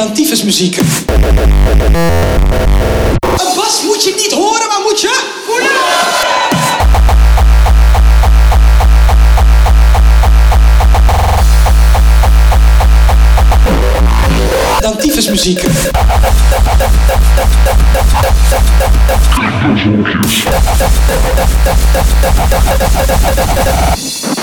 dan tyfusmuziek. Een bas moet je niet horen, maar moet je voelen. Dan. Kiss.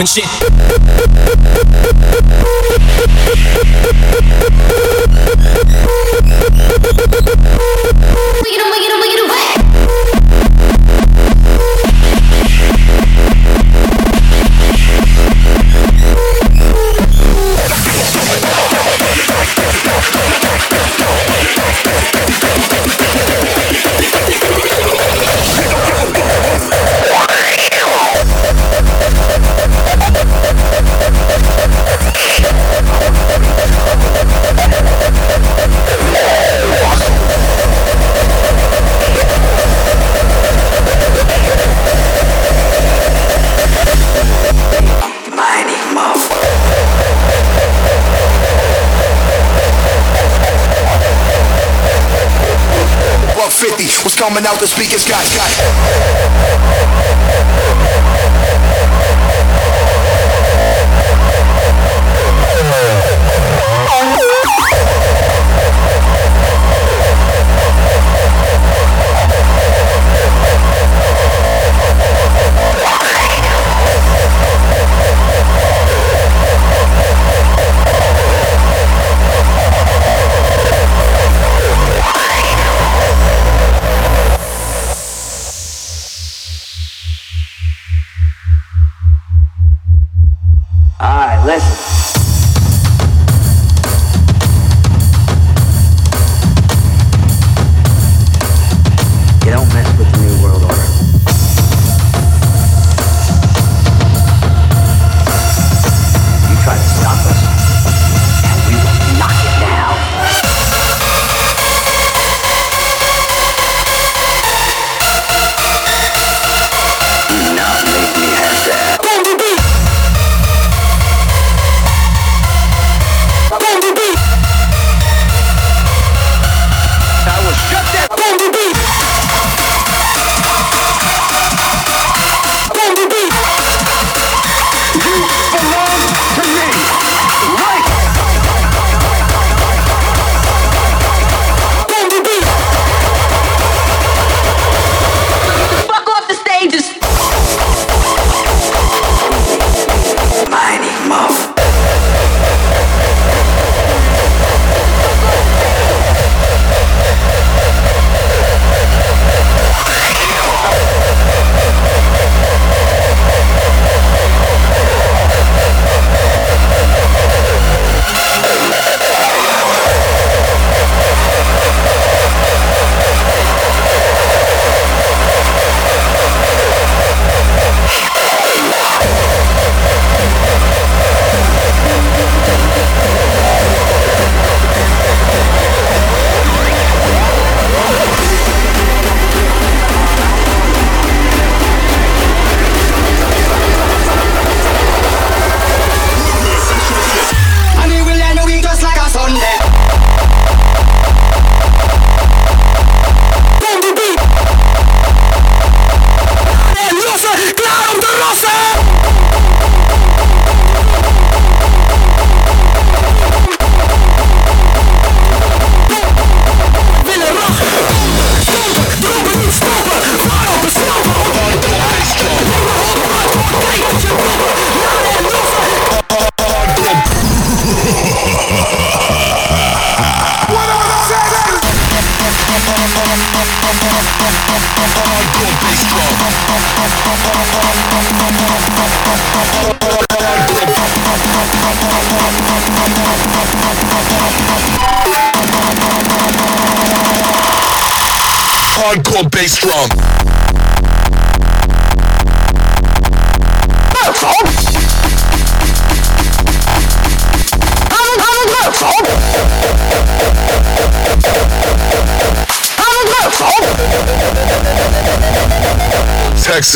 Pop, shit. Coming out the speakers. Got, got.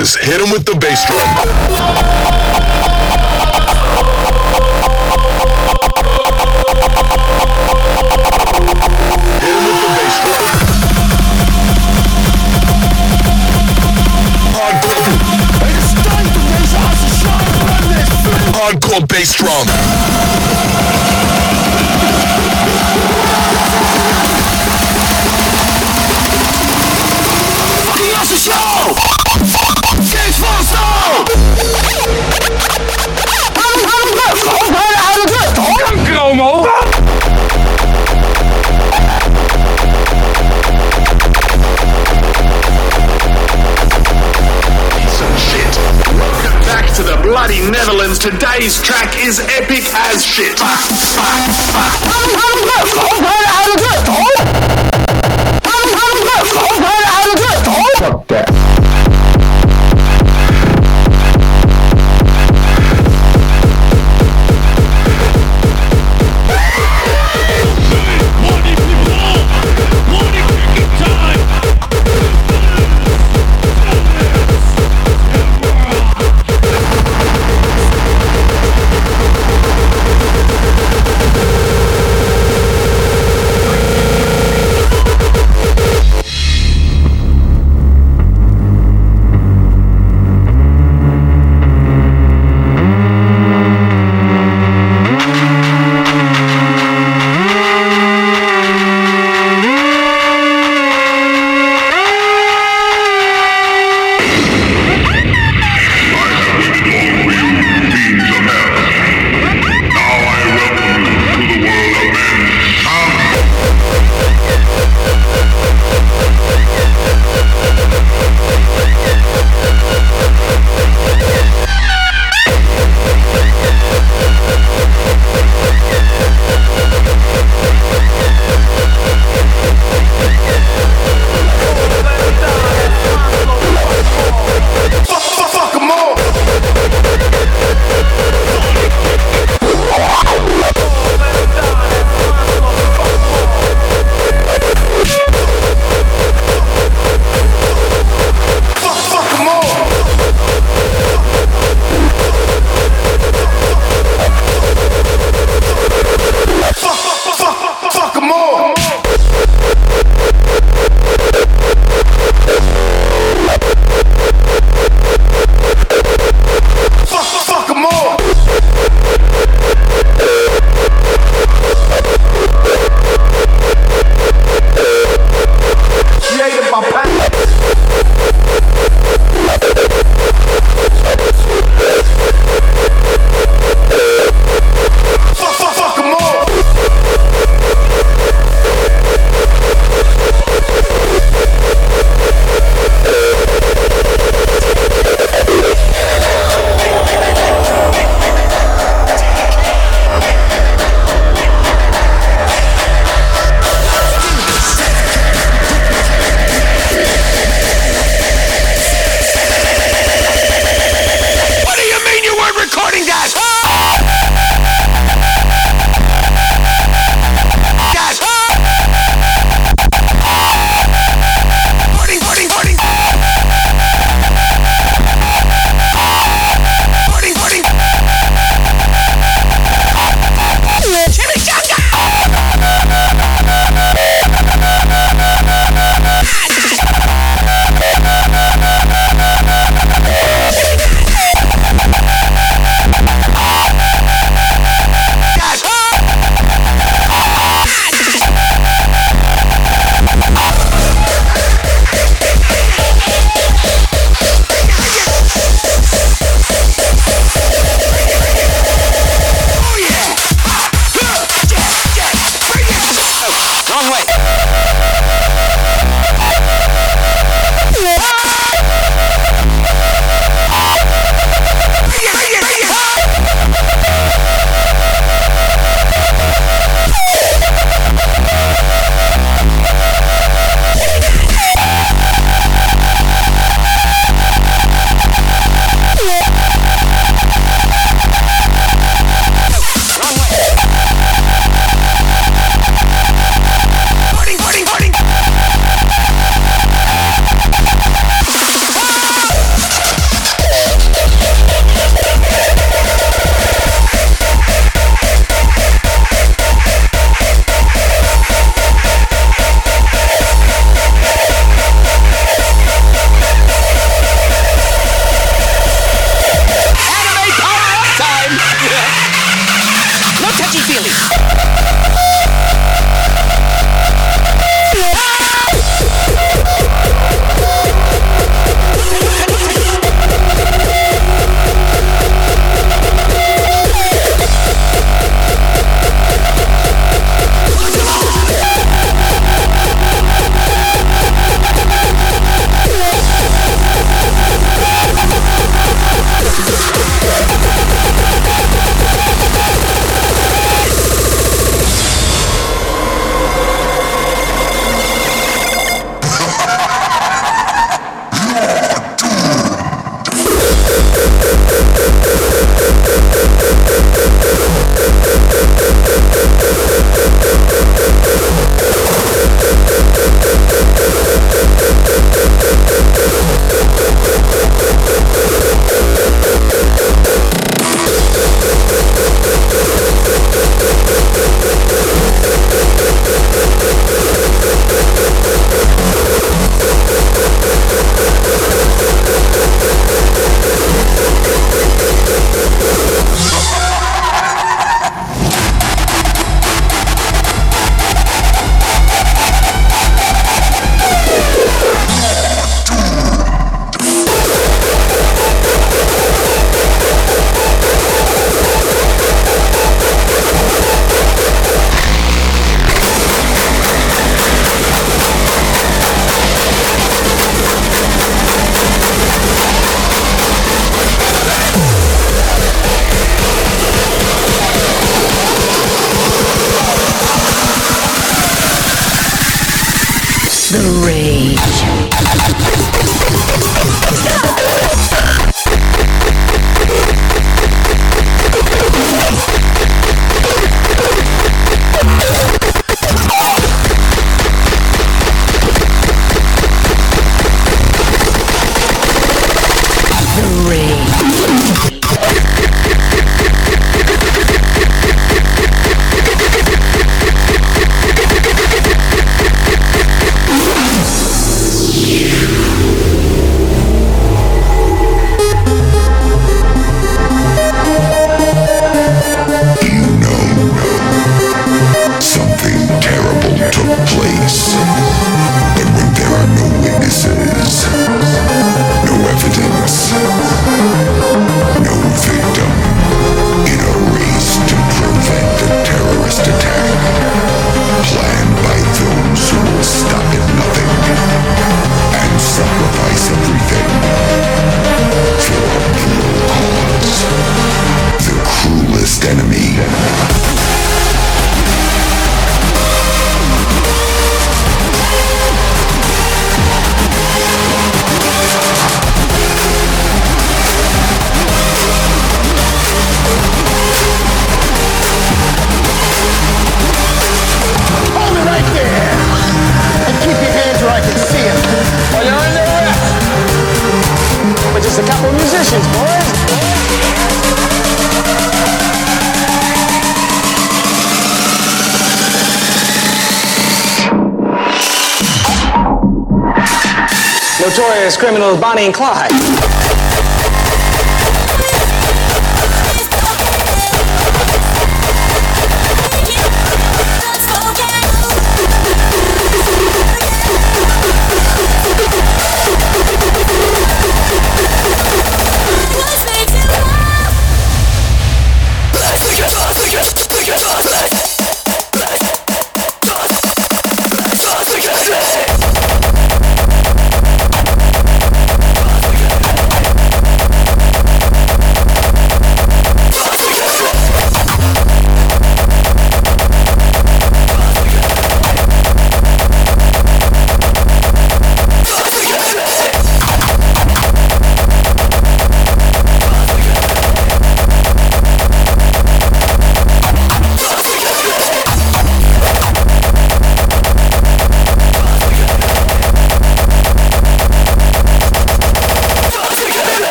Texas, hit him with the bass drum. Today's track is epic as shit.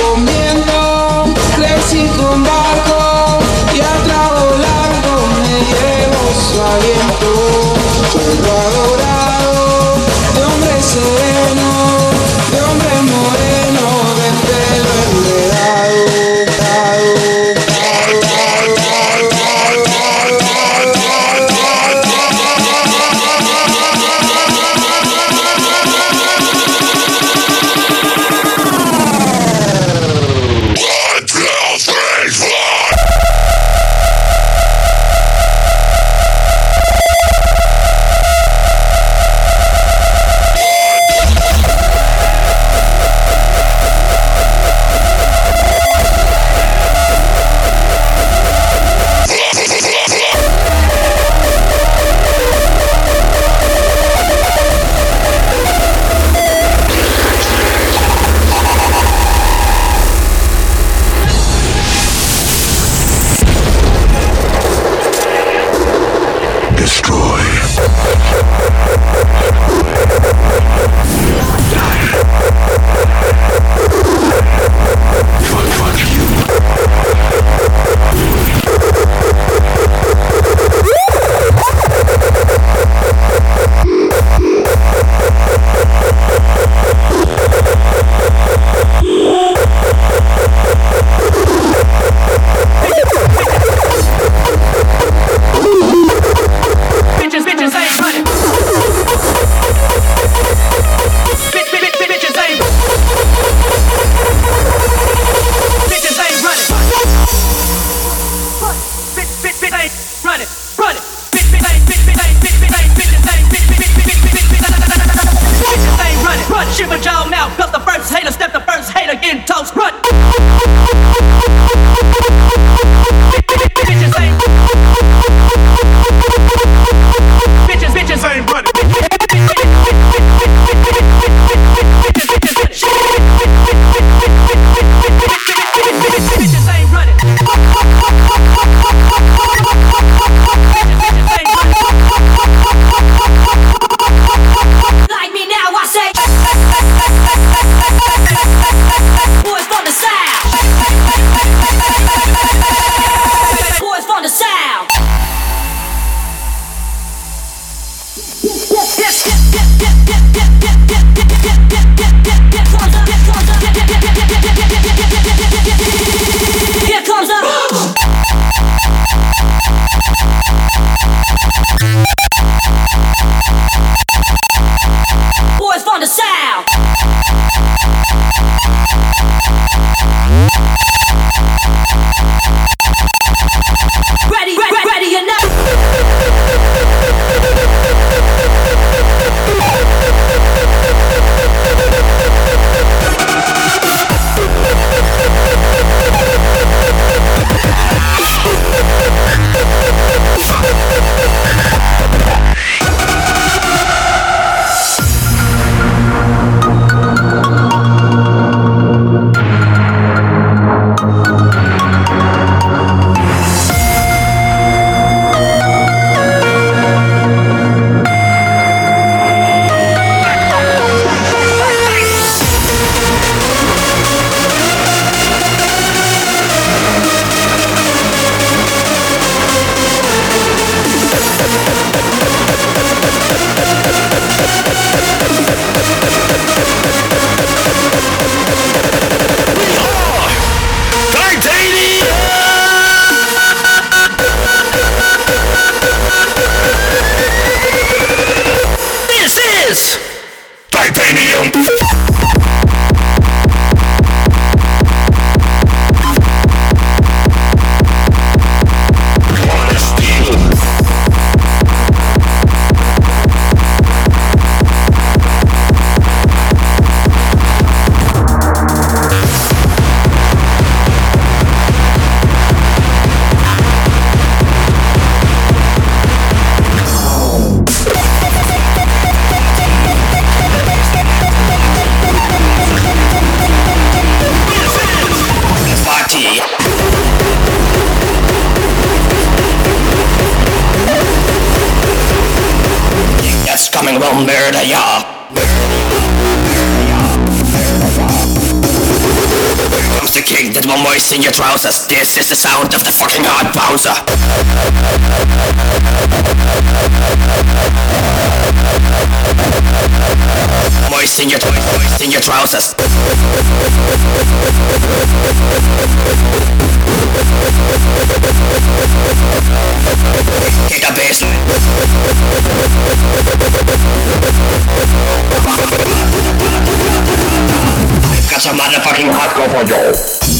conmigo. Moisten your, moisten your trousers. Kick a baseline. I've got some motherfucking hardcore for you.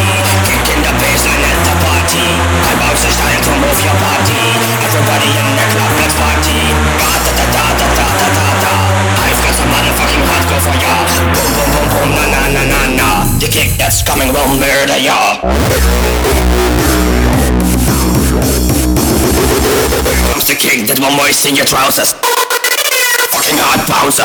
party. I bouncers trying to move your body Everybody in the club, let's party. Da da da da da da da da da. I've got some motherfucking hardcore for ya. Boom boom boom boom na na na na na. The kick that's coming will murder ya. Comes the king that will moisten your trousers Radpause.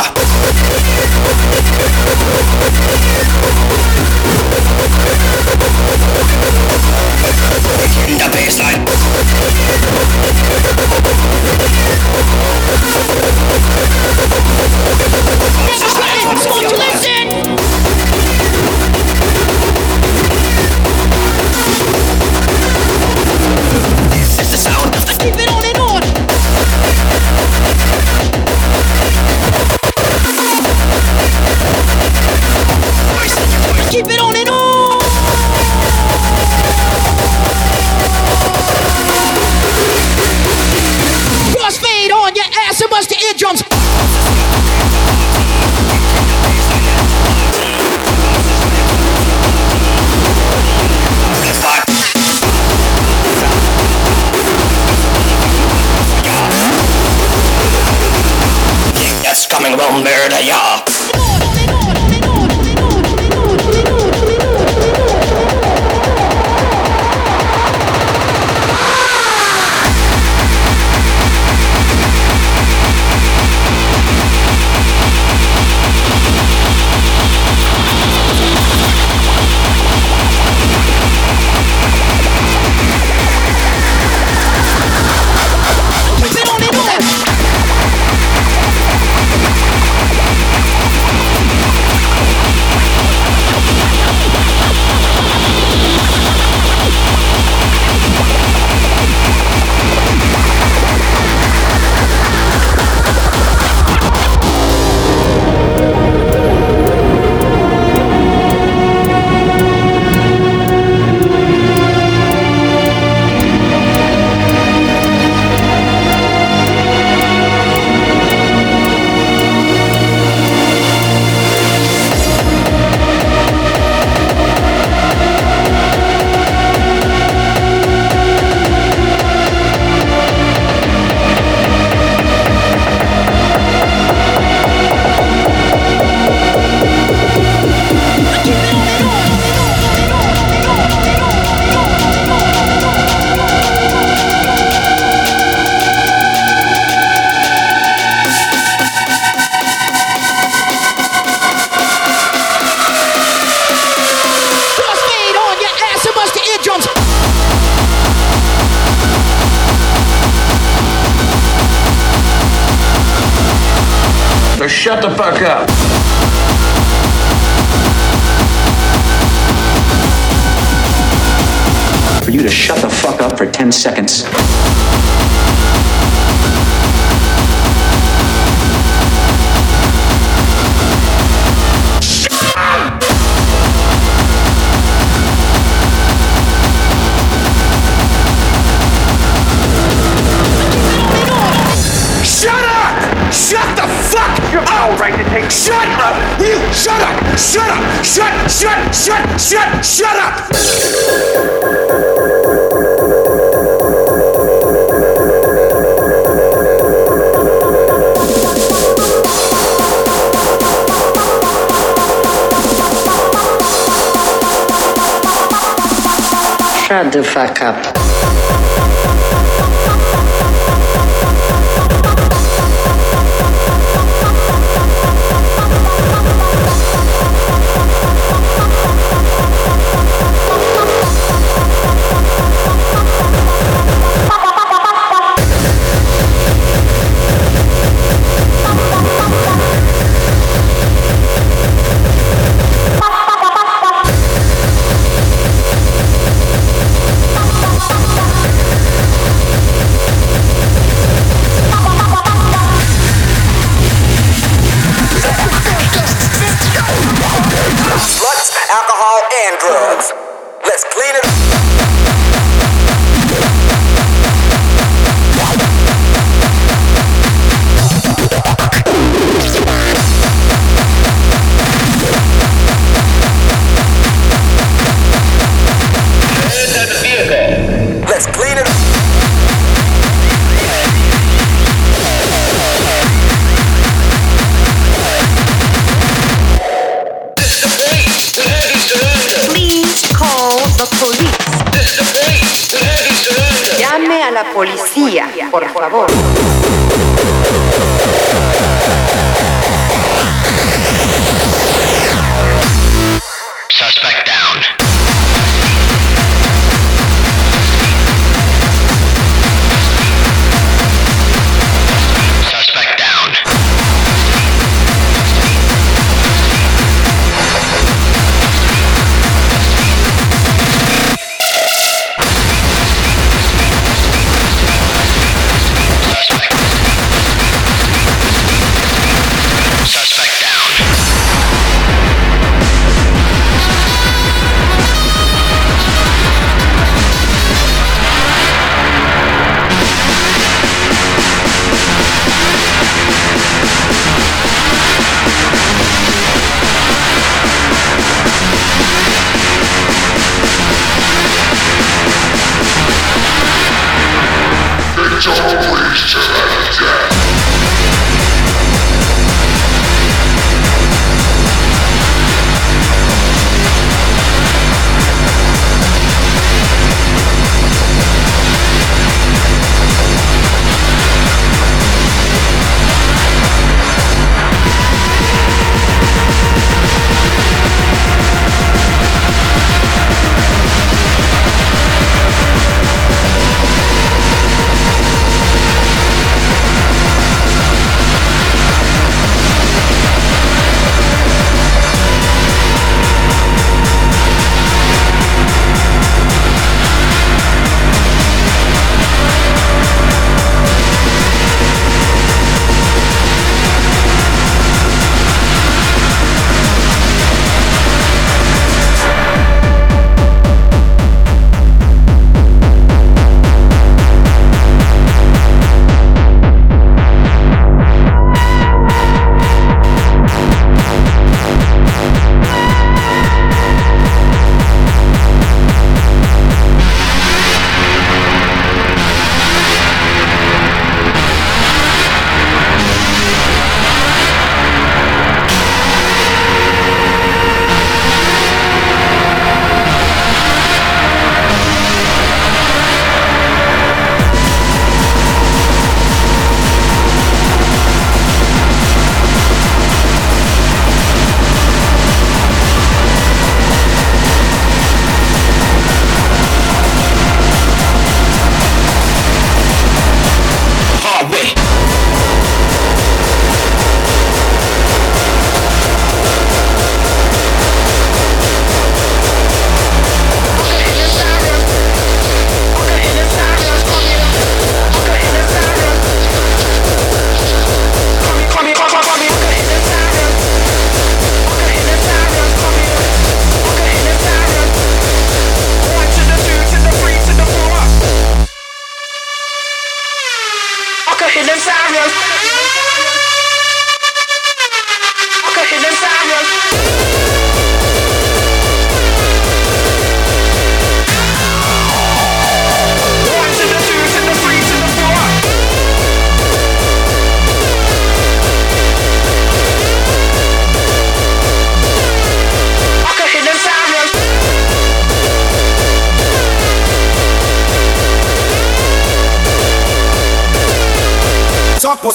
In der Baseline.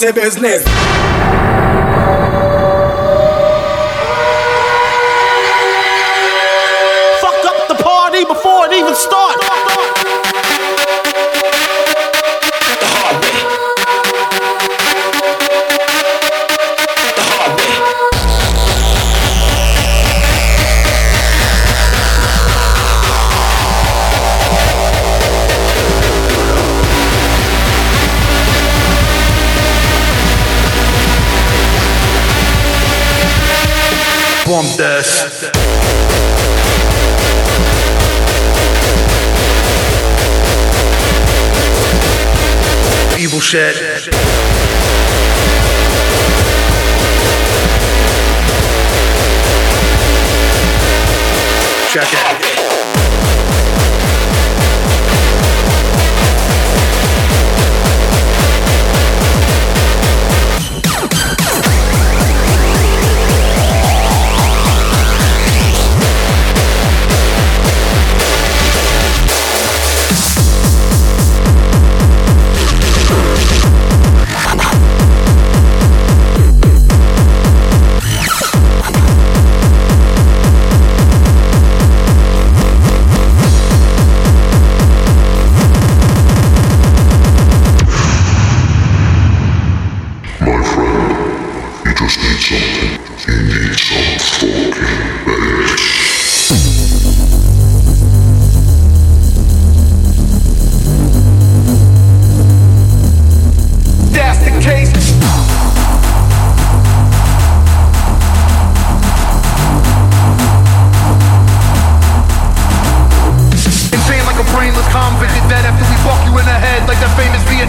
Pussy business. This. Evil shit.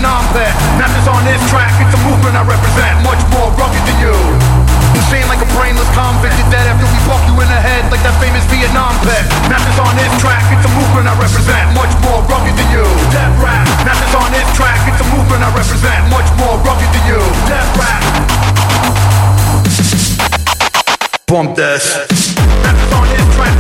That Vietnam vet. Not just on this track, it's a movement I represent, much more rugged than you. Insane like a brainless convict is dead after we fuck you in the head like that famous Vietnam vet. Not just on this track, it's a movement I represent, much more rugged than you. Death rap. Not just on this track, it's a movement I represent, much more rugged than you. Death rap. Bump this. Not just on this track,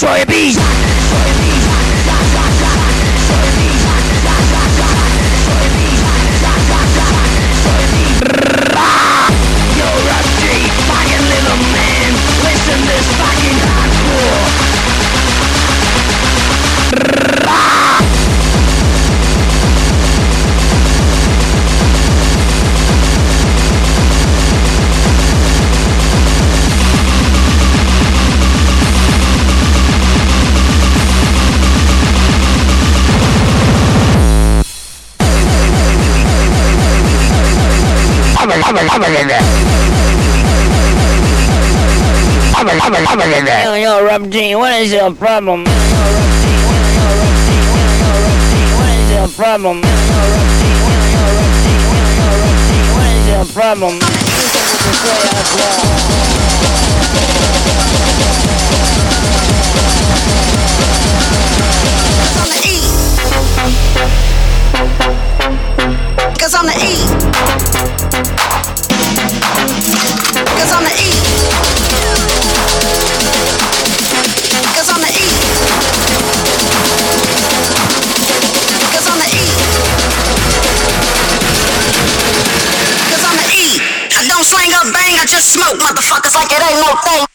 Doctor Destroyer Beast. Yo, yo, Rob G, what is your problem? What is your problem? What is your problem? I'm. Cause I'm the E. smoke motherfuckers like it ain't no thing.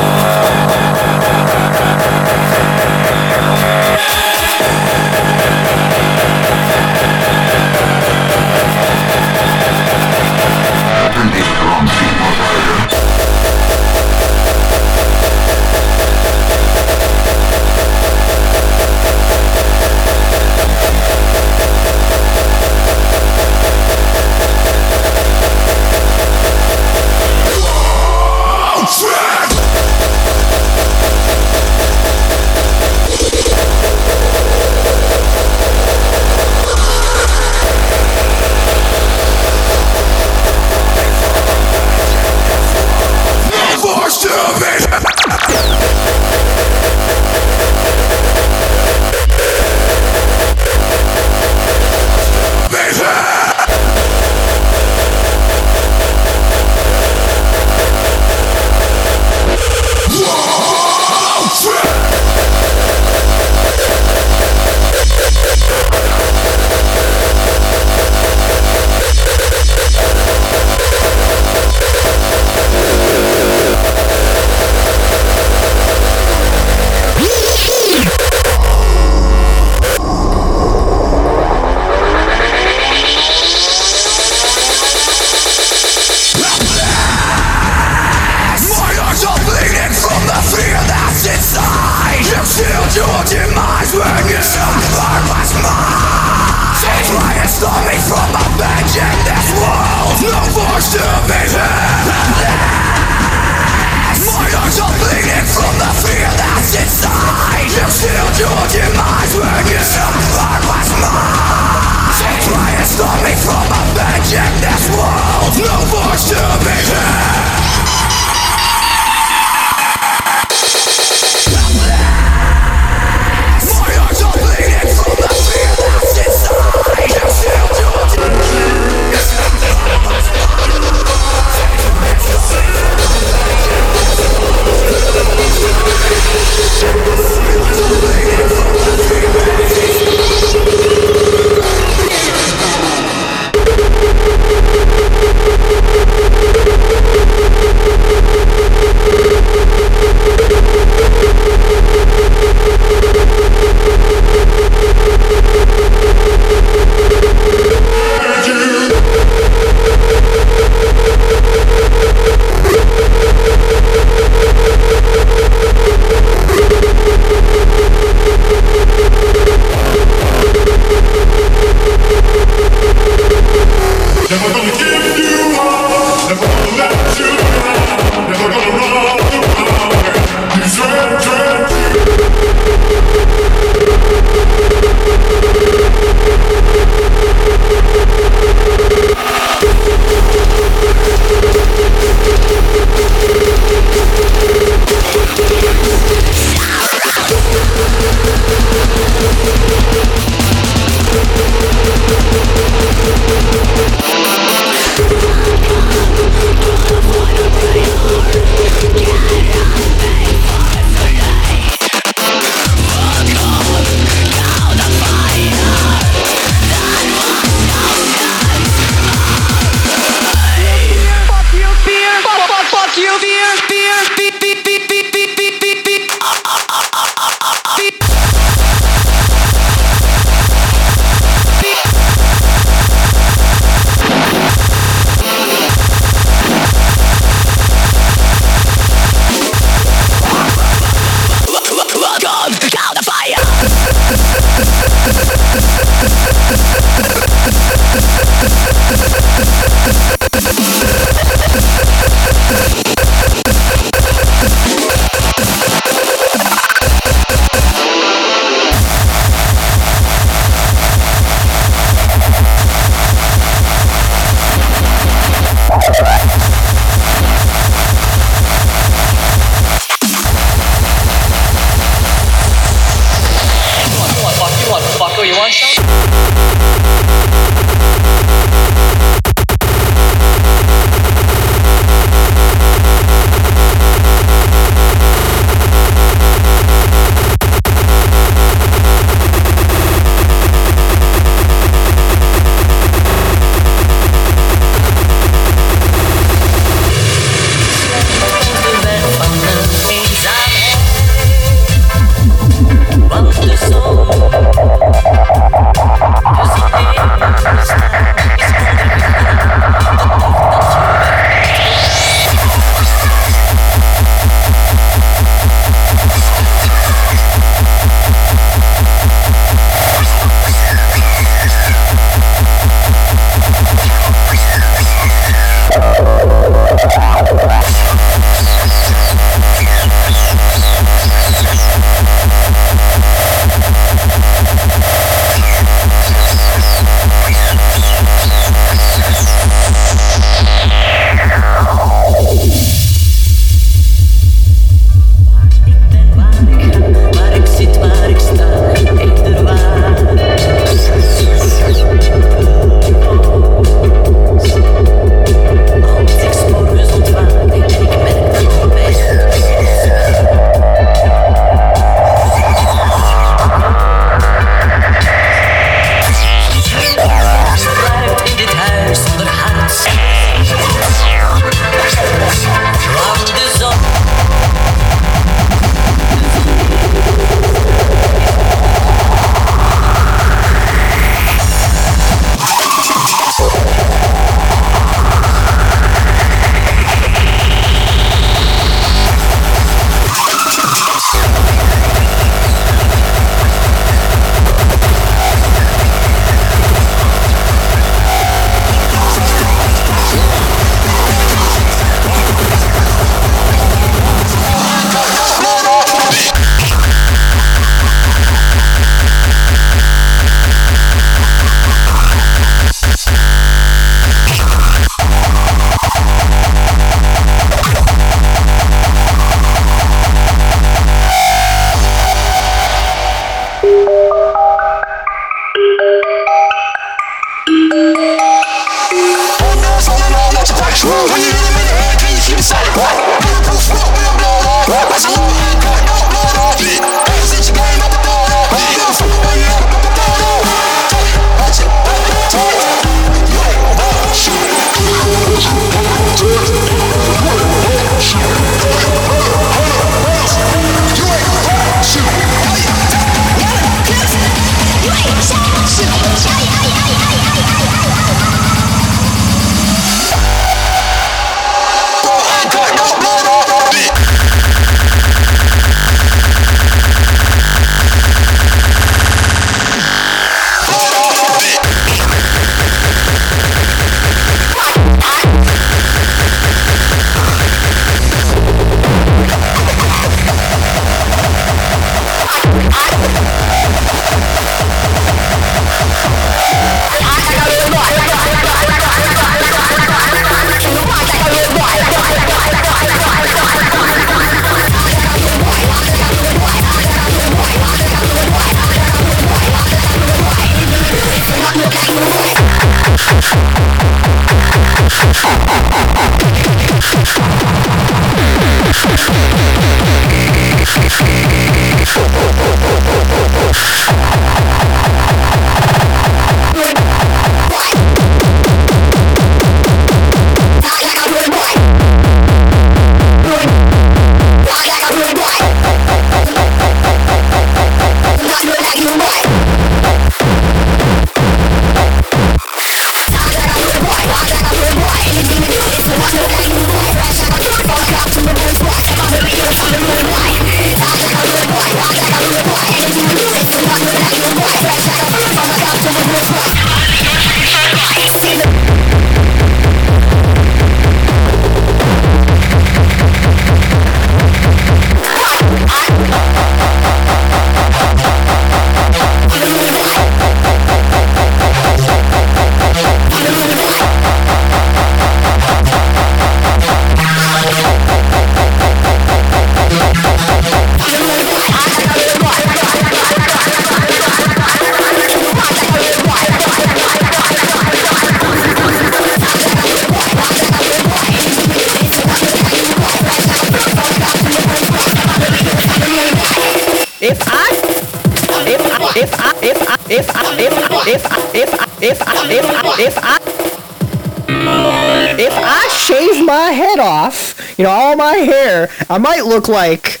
You know, all my hair, I might look like.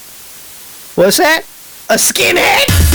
What's that? A skinhead?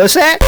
What's that?